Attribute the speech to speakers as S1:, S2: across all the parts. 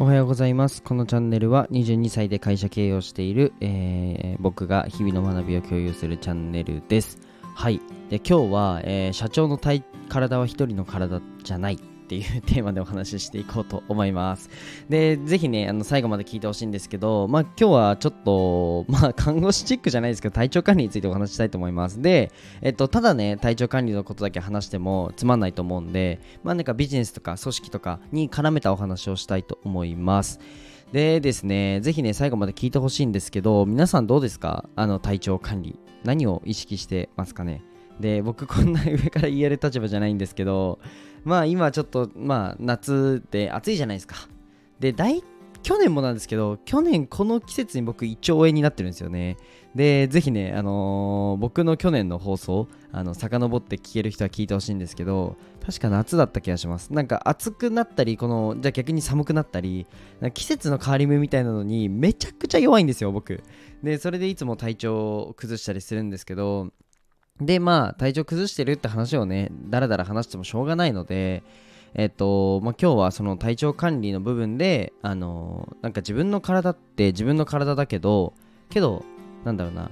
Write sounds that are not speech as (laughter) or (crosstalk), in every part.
S1: おはようございます。このチャンネルは22歳で会社経営をしている、えー僕が日々の学びを共有するチャンネルです。はい。で、今日は、えー社長の体体は一人の体じゃないっていうテーマでお話ししていこうと思います。で、ぜひね、あの最後まで聞いてほしいんですけど、まあ今日はちょっと、(laughs) まあ看護師チックじゃないですけど、体調管理についてお話ししたいと思います。で、えっと、ただね、体調管理のことだけ話してもつまんないと思うんで、まあなんかビジネスとか組織とかに絡めたお話をしたいと思います。でですね、ぜひね、最後まで聞いてほしいんですけど、皆さんどうですか？あの体調管理。何を意識してますかね？で、僕こんな上から言える立場じゃないんですけど、まあ今ちょっと、まあ夏で暑いじゃないですか。で、大去年もなんですけど、去年この季節に僕胃腸炎になってるんですよね。で、ぜひね、あのー僕の去年の放送、あの、遡って聞ける人は聞いてほしいんですけど、確か夏だった気がします。なんか暑くなったり、この、じゃあ逆に寒くなったり、季節の変わり目みたいなのにめちゃくちゃ弱いんですよ、僕。で、それでいつも体調を崩したりするんですけど、で、まあ、体調崩してるって話をね、だらだら話してもしょうがないので、えっと、まあ、今日はその体調管理の部分で、あのなんか自分の体って自分の体だけど、けど、なんだろうな、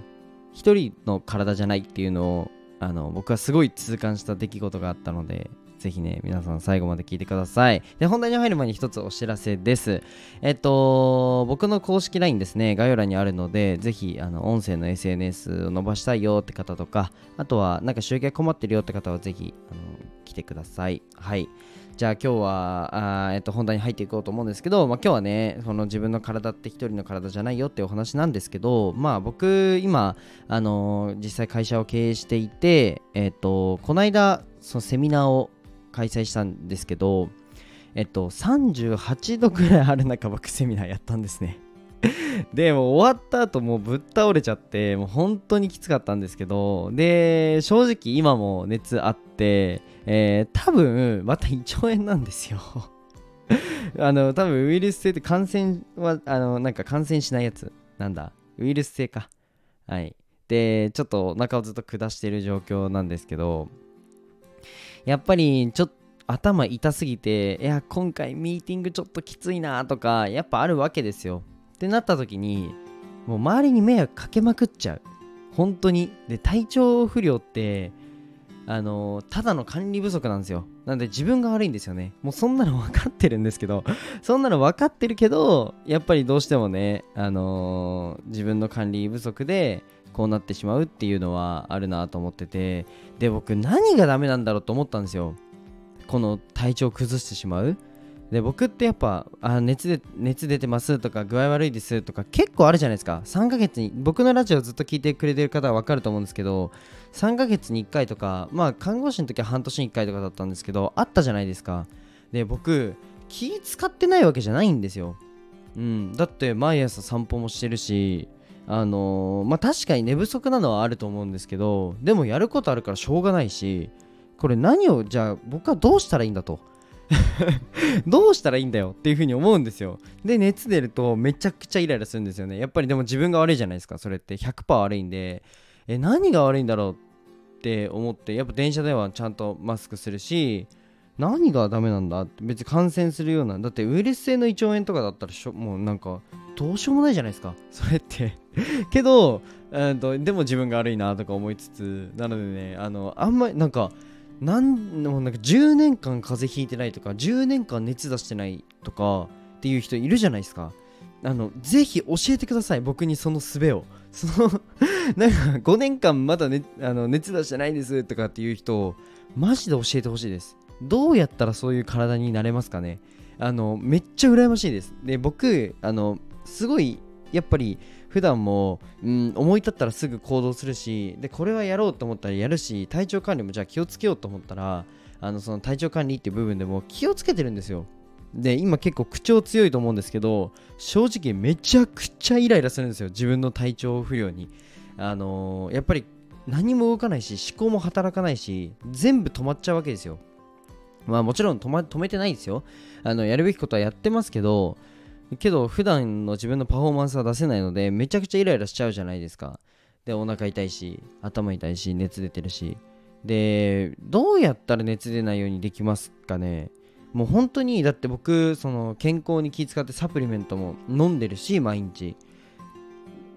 S1: 一人の体じゃないっていうのを、あの、僕はすごい痛感した出来事があったので、ぜひね、皆さん最後まで聞いてください。で、本題に入る前に一つお知らせです。えっと、僕の公式 LINE ですね、概要欄にあるので、ぜひ、あの、音声の SNS を伸ばしたいよって方とか、あとは、なんか集計困ってるよって方は、ぜひ、あの、来てください。はい。じゃあ今日はあ、えっと、本題に入っていこうと思うんですけど、まあ、今日はねその自分の体って一人の体じゃないよっていうお話なんですけど、まあ、僕今、あのー実際会社を経営していて、えっと、この間そのセミナーを開催したんですけど、えっと、38度ぐらいある中僕セミナーやったんですね。(laughs) でも終わった後もうぶっ倒れちゃってもう本当にきつかったんですけどで正直今も熱あって、えー多分また胃腸炎なんですよ。(laughs) あの多分ウイルス性って感染はあのなんか感染しないやつなんだ。ウイルス性か。はい。でちょっとお腹をずっと下してる状況なんですけどやっぱりちょっと頭痛すぎていや今回ミーティングちょっときついなとかやっぱあるわけですよ。ってなった時にもう周りに迷惑かけまくっちゃう。本当に。で体調不良ってあのただの管理不足なんですよ。なんで自分が悪いんですよね。もうそんなの分かってるんですけどそんなの分かってるけどやっぱりどうしてもねあの自分の管理不足でこうなってしまうっていうのはあるなと思っててで僕何がダメなんだろうと思ったんですよ。この体調崩してしまう。で僕ってやっぱあ熱で熱出てますとか具合悪いですとか結構あるじゃないですか。3ヶ月に僕のラジオずっと聞いてくれてる方は分かると思うんですけど3ヶ月に1回とかまあ看護師の時は半年に1回とかだったんですけどあったじゃないですか。で僕気使ってないわけじゃないんですよ。うん。だって毎朝散歩もしてるしあのまあ確かに寝不足なのはあると思うんですけどでもやることあるからしょうがないしこれ何をじゃあ僕はどうしたらいいんだと。(laughs) どうしたらいいんだよっていうふうに思うんですよ。で熱出るとめちゃくちゃイライラするんですよね。やっぱりでも自分が悪いじゃないですかそれって。100%悪いんで。え何が悪いんだろうって思ってやっぱ電車ではちゃんとマスクするし何がダメなんだって別に感染するような。だってウイルス性の胃腸炎とかだったらしょもうなんかどうしようもないじゃないですか。それって。(laughs) けどうんとでも自分が悪いなとか思いつつなのでねあのあんまりなんかなんもなんか10年間風邪ひいてないとか10年間熱出してないとかっていう人いるじゃないですか。あのぜひ教えてください。僕にその術を。その (laughs) なんか5年間まだ、ね、あの熱出してないですとかっていう人をマジで教えてほしいです。どうやったらそういう体になれますかね。あのめっちゃ羨ましいです。で僕あのすごいやっぱり普段も、うん、思い立ったらすぐ行動するしでこれはやろうと思ったらやるし体調管理もじゃあ気をつけようと思ったらあのその体調管理っていう部分でも気をつけてるんですよ。で今結構口調強いと思うんですけど正直めちゃくちゃイライラするんですよ。自分の体調不良に。あのーやっぱり何も動かないし思考も働かないし全部止まっちゃうわけですよ。まあもちろん止,、ま、止めてないですよ。あのやるべきことはやってますけどけど普段の自分のパフォーマンスは出せないのでめちゃくちゃイライラしちゃうじゃないですか。でお腹痛いし頭痛いし熱出てるし。でどうやったら熱出ないようにできますかね。もう本当にだって僕その健康に気遣ってサプリメントも飲んでるし毎日。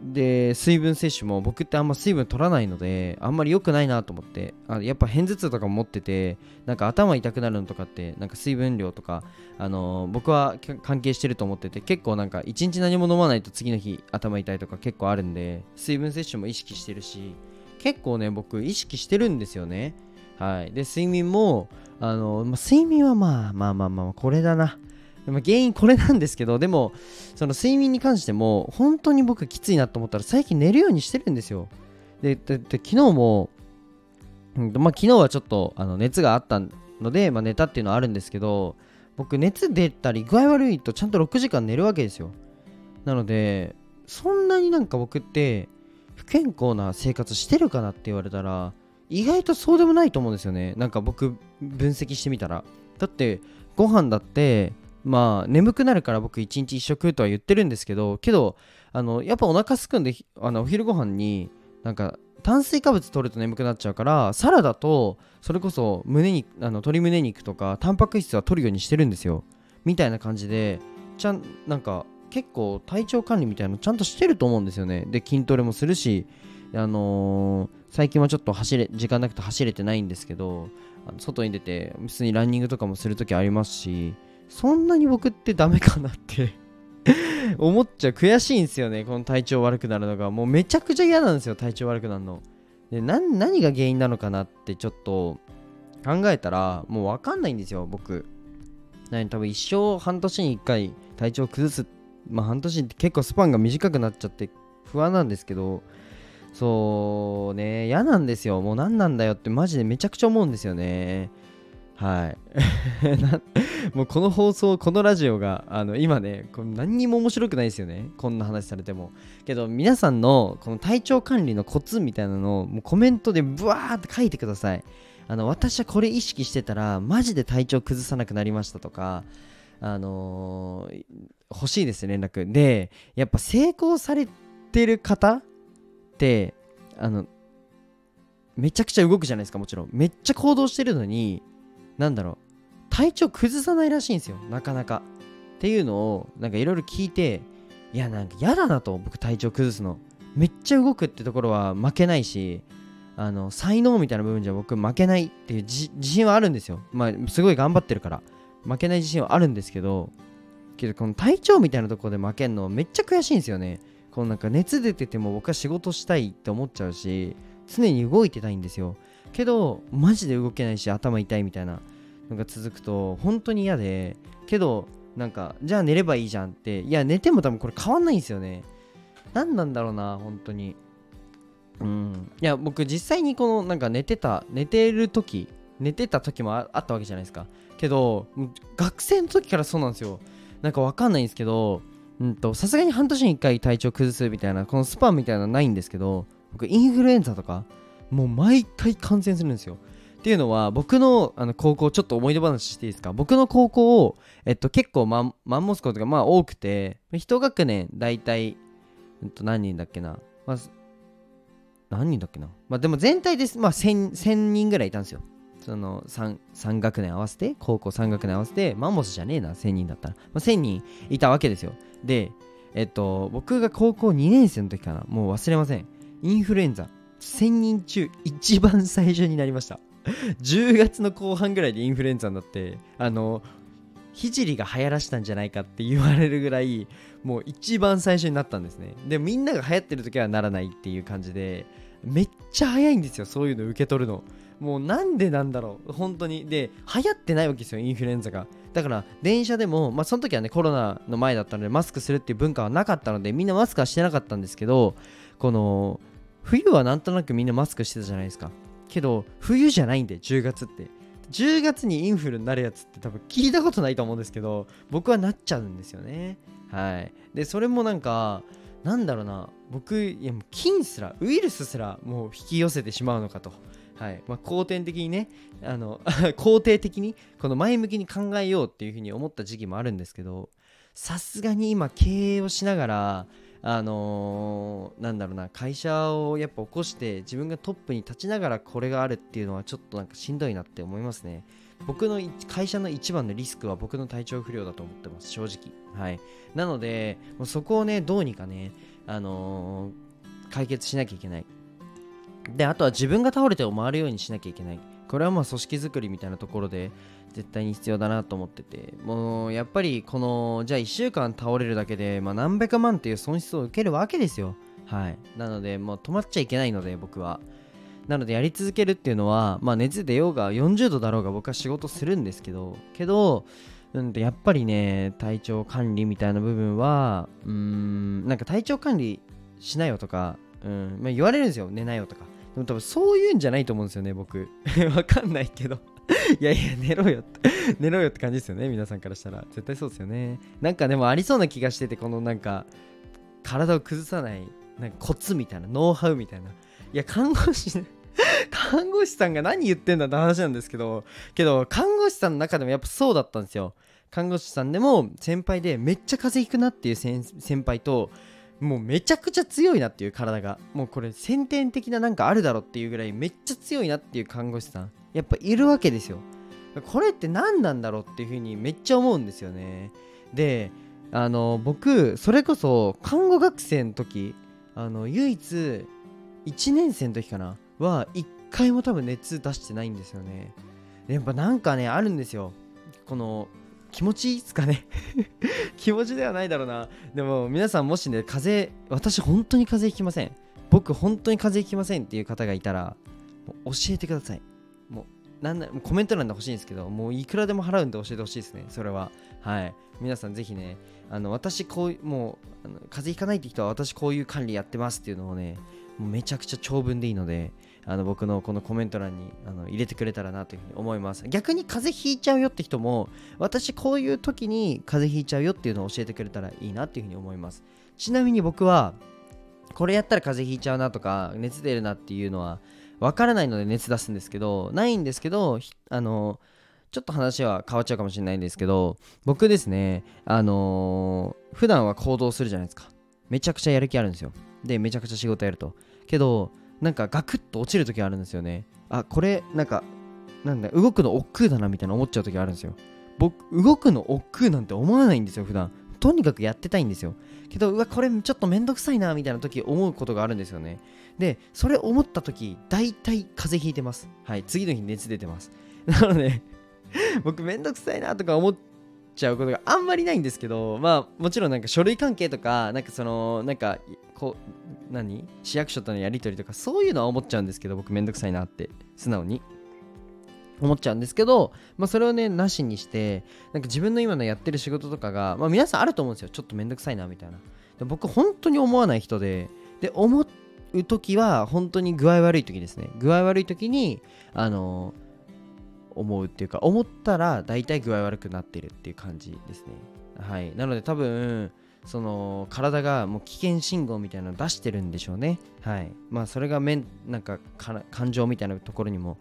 S1: で水分摂取も僕ってあんま水分取らないのであんまり良くないなと思ってあやっぱ片頭痛とかも持っててなんか頭痛くなるのとかってなんか水分量とか、あのー、僕は関係してると思ってて結構なんか一日何も飲まないと次の日頭痛いとか結構あるんで水分摂取も意識してるし結構ね僕意識してるんですよね。はい。で睡眠もあのー、ま、睡眠はまあまあまあまあこれだな。まあ、原因これなんですけどでもその睡眠に関しても本当に僕きついなと思ったら最近寝るようにしてるんですよ。ででで昨日も、うんまあ、昨日はちょっとあの熱があったので、まあ、寝たっていうのはあるんですけど僕熱出たり具合悪いとちゃんと6時間寝るわけですよ。なのでそんなになんか僕って不健康な生活してるかなって言われたら意外とそうでもないと思うんですよね。なんか僕分析してみたら。だってご飯だってまあ眠くなるから僕一日一食とは言ってるんですけどけどあのやっぱお腹すくんであのお昼ご飯になんか炭水化物取ると眠くなっちゃうからサラダとそれこそ胸肉あの鶏胸肉とかタンパク質は取るようにしてるんですよ。みたいな感じでちゃんなんか結構体調管理みたいなのちゃんとしてると思うんですよね。で筋トレもするしあのー、最近はちょっと走れ時間なくて走れてないんですけど外に出て普通にランニングとかもするときありますしそんなに僕ってダメかなって (laughs) 思っちゃう。悔しいんですよね。この体調悪くなるのが。もうめちゃくちゃ嫌なんですよ体調悪くなるの。で何が原因なのかなってちょっと考えたらもう分かんないんですよ僕。何多分一生半年に1回体調崩すまあ半年って結構スパンが短くなっちゃって不安なんですけどそうね嫌なんですよ。もう何なんだよってマジでめちゃくちゃ思うんですよね。はい。(laughs) もうこの放送このラジオがあの今ねこの何にも面白くないですよね。こんな話されても。けど皆さんのこの体調管理のコツみたいなのをもうコメントでブワーって書いてください。あの私はこれ意識してたらマジで体調崩さなくなりましたとかあのー、欲しいです連絡。でやっぱ成功されてる方ってあのめちゃくちゃ動くじゃないですかもちろん。めっちゃ行動してるのになんだろう。体調崩さないらしいんですよなかなか。っていうのをなんかいろいろ聞いていやなんか嫌だなと僕体調崩すの。めっちゃ動くってところは負けないしあの才能みたいな部分じゃ僕負けないっていう自信はあるんですよ。まあすごい頑張ってるから。負けない自信はあるんですけどけどこの体調みたいなところで負けんのめっちゃ悔しいんですよね。このなんか熱出てても僕は仕事したいって思っちゃうし常に動いてたいんですよ。けどマジで動けないし頭痛いみたいな。のが続くと本当に嫌でけどなんかじゃあ寝ればいいじゃんっていや寝ても多分これ変わんないんですよね。何なんだろうな本当に。うん。いや僕実際にこのなんか寝てた寝てる時寝てた時もあったわけじゃないですか。けど学生の時からそうなんですよ。なんかわかんないんですけどさすがに半年に1回体調崩すみたいなこのスパンみたいなのないんですけど僕インフルエンザとかもう毎回感染するんですよ。っていうのは僕のあの高校ちょっと思い出話していいですか？僕の高校を、えっと、結構マンマンモス校とかまあ多くて1学年大体、えっと、何人だっけな、まあ、何人だっけな、まあ、でも全体です、まあ1000、1000人ぐらいいたんですよ。その 3, 3学年合わせて高校3学年合わせてマンモスじゃねえな1000人だったら、まあ、1000人いたわけですよ。でえっと僕が高校2年生の時かな。もう忘れません。インフルエンザ。1000人中一番最初になりました10月の後半ぐらいでインフルエンザになってあの聖が流行らしたんじゃないかって言われるぐらいもう一番最初になったんですね。でみんなが流行ってる時はならないっていう感じでめっちゃ早いんですよそういうの受け取るの。もうなんでなんだろう本当に。で流行ってないわけですよインフルエンザが。だから電車でもまあその時はねコロナの前だったのでマスクするっていう文化はなかったのでみんなマスクはしてなかったんですけどこの冬はなんとなくみんなマスクしてたじゃないですか。けど冬じゃないんで10月って。10月にインフルになるやつって多分聞いたことないと思うんですけど僕はなっちゃうんですよね。はい。でそれもなんかなんだろうな。僕いやもう菌すらウイルスすらもう引き寄せてしまうのかと。はい。まあ、後天的にねあの (laughs) 肯定的にこの前向きに考えようっていうふうに思った時期もあるんですけどさすがに今経営をしながらあのーなんだろうな会社をやっぱ起こして自分がトップに立ちながらこれがあるっていうのはちょっとなんかしんどいなって思いますね。僕の会社の一番のリスクは僕の体調不良だと思ってます正直。はい。なのでもうそこをねどうにかねあのー解決しなきゃいけない。であとは自分が倒れても回るようにしなきゃいけない。これはまあ組織づくりみたいなところで絶対に必要だなと思ってて。もうやっぱりこのじゃあ1週間倒れるだけで、まあ、何百万っていう損失を受けるわけですよ。はい。なのでもう止まっちゃいけないので僕は。なのでやり続けるっていうのは、まあ、熱出ようが40度だろうが僕は仕事するんですけど。けどうんとやっぱりね体調管理みたいな部分はうーんなんか体調管理しなよとか、うんまあ、言われるんですよ。寝なよとか。でも多分そういうんじゃないと思うんですよね僕。(laughs) わかんないけど。(laughs) いやいや寝ろよって寝ろよって感じですよね皆さんからしたら。絶対そうですよね。なんかでもありそうな気がしててこのなんか体を崩さないなんかコツみたいなノウハウみたいな。いや看護師 (laughs) 看護師さんが何言ってんだって話なんですけどけど看護師さんの中でもやっぱそうだったんですよ。看護師さんでも先輩でめっちゃ風邪ひくなっていう先先輩ともうめちゃくちゃ強いなっていう体がもうこれ先天的ななんかあるだろっていうぐらいめっちゃ強いなっていう看護師さん。やっぱいるわけですよ。これって何なんだろうっていうふうにめっちゃ思うんですよね。であの僕それこそ看護学生の時あの唯一1年生の時かなは1回も多分熱出してないんですよね。やっぱなんかねあるんですよ。この気持ちいいっすかね。(laughs) 気持ちではないだろうな。でも皆さんもしね風邪私本当に風邪ひきません。僕本当に風邪ひきませんっていう方がいたら教えてください。もうなんなもコメント欄で欲しいんですけどもういくらでも払うんで教えてほしいですねそれは。はい。皆さんぜひねあの私こうもうあの風邪ひかないって人は私こういう管理やってますっていうのをねもうめちゃくちゃ長文でいいのであの僕のこのコメント欄にあの入れてくれたらなというふうに思います。逆に風邪ひいちゃうよって人も私こういう時に風邪ひいちゃうよっていうのを教えてくれたらいいなっていうふうに思います。ちなみに僕はこれやったら風邪ひいちゃうなとか熱出るなっていうのはわからないので熱出すんですけどないんですけどあのちょっと話は変わっちゃうかもしれないんですけど僕ですねあのー普段は行動するじゃないですか。めちゃくちゃやる気あるんですよ。でめちゃくちゃ仕事やると。けどなんかガクッと落ちる時あるんですよね。あこれなんかなんだ動くの億劫だなみたいな思っちゃう時あるんですよ。僕動くの億劫なんて思わないんですよ普段。とにかくやってたいんですよ。けどうわこれちょっとめんどくさいなみたいな時思うことがあるんですよね。でそれ思った時大体風邪ひいてます。はい次の日熱出てます。なので (laughs) 僕めんどくさいなとか思っちゃうことがあんまりないんですけどまあもちろんなんか書類関係とかなんかそのなんかこう何？市役所とのやり取りとかそういうのは思っちゃうんですけど僕めんどくさいなって。素直に。思っちゃうんですけど、まあ、それをねなしにしてなんか自分の今のやってる仕事とかが、まあ、皆さんあると思うんですよ。ちょっとめんどくさいなみたいな。で僕本当に思わない人でで思う時は本当に具合悪い時ですね。具合悪い時にあの思うっていうか思ったら大体具合悪くなってるっていう感じですね。はい。なので多分その体がもう危険信号みたいなのを出してるんでしょうね。はい。まあそれが面なんかか感情みたいなところにも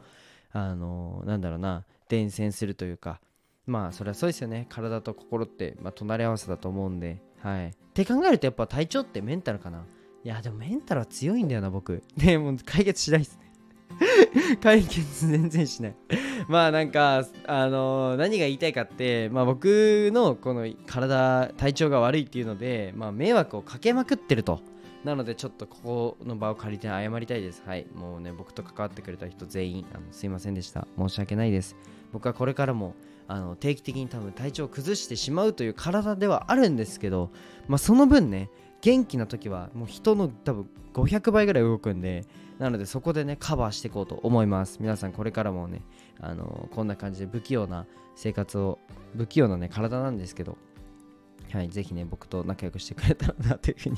S1: あのなんだろうな伝染するというかまあそれはそうですよね。体と心って、まあ、隣り合わせだと思うんではい。って考えるとやっぱ体調ってメンタルかな。いやでもメンタルは強いんだよな僕。で (laughs) もう解決しないですね。(laughs) 解決全然しない。(laughs) まあなんかあの何が言いたいかってまあ僕のこの体体調が悪いっていうのでまあ迷惑をかけまくってると。なのでちょっとここの場を借りて謝りたいです。はい。もうね僕と関わってくれた人全員あのすいませんでした。申し訳ないです。僕はこれからもあの定期的に多分体調を崩してしまうという体ではあるんですけどまあその分ね元気な時はもう人の多分500倍ぐらい動くんでなのでそこでねカバーしていこうと思います。皆さんこれからもねあのこんな感じで不器用な生活を不器用なね体なんですけどはい、ぜひね、僕と仲良くしてくれたらなというふうに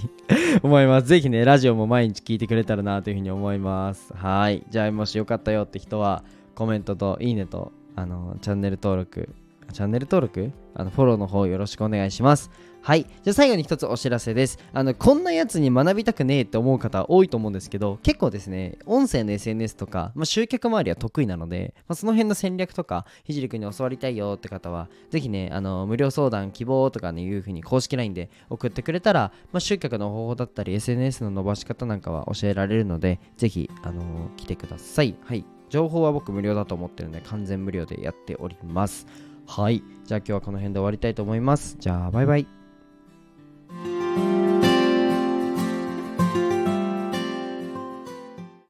S1: 思います。ぜひね、ラジオも毎日聞いてくれたらなというふうに思います。はい。じゃあ、もしよかったよって人は、コメントといいねと、あの、チャンネル登録、チャンネル登録、あのフォローの方よろしくお願いします。はい。じゃあ最後に一つお知らせです。あの、こんなやつに学びたくねえって思う方多いと思うんですけど、結構ですね、音声の SNS とか、まあ、集客周りは得意なので、まあ、その辺の戦略とか、ひじりくんに教わりたいよって方は、ぜひね、あの、無料相談希望とかね、いう風に公式 LINE で送ってくれたら、まあ、集客の方法だったり、SNS の伸ばし方なんかは教えられるので、ぜひ、あのー、来てください。はい。情報は僕無料だと思ってるので、完全無料でやっております。はい。じゃあ今日はこの辺で終わりたいと思います。じゃあ、バイバイ。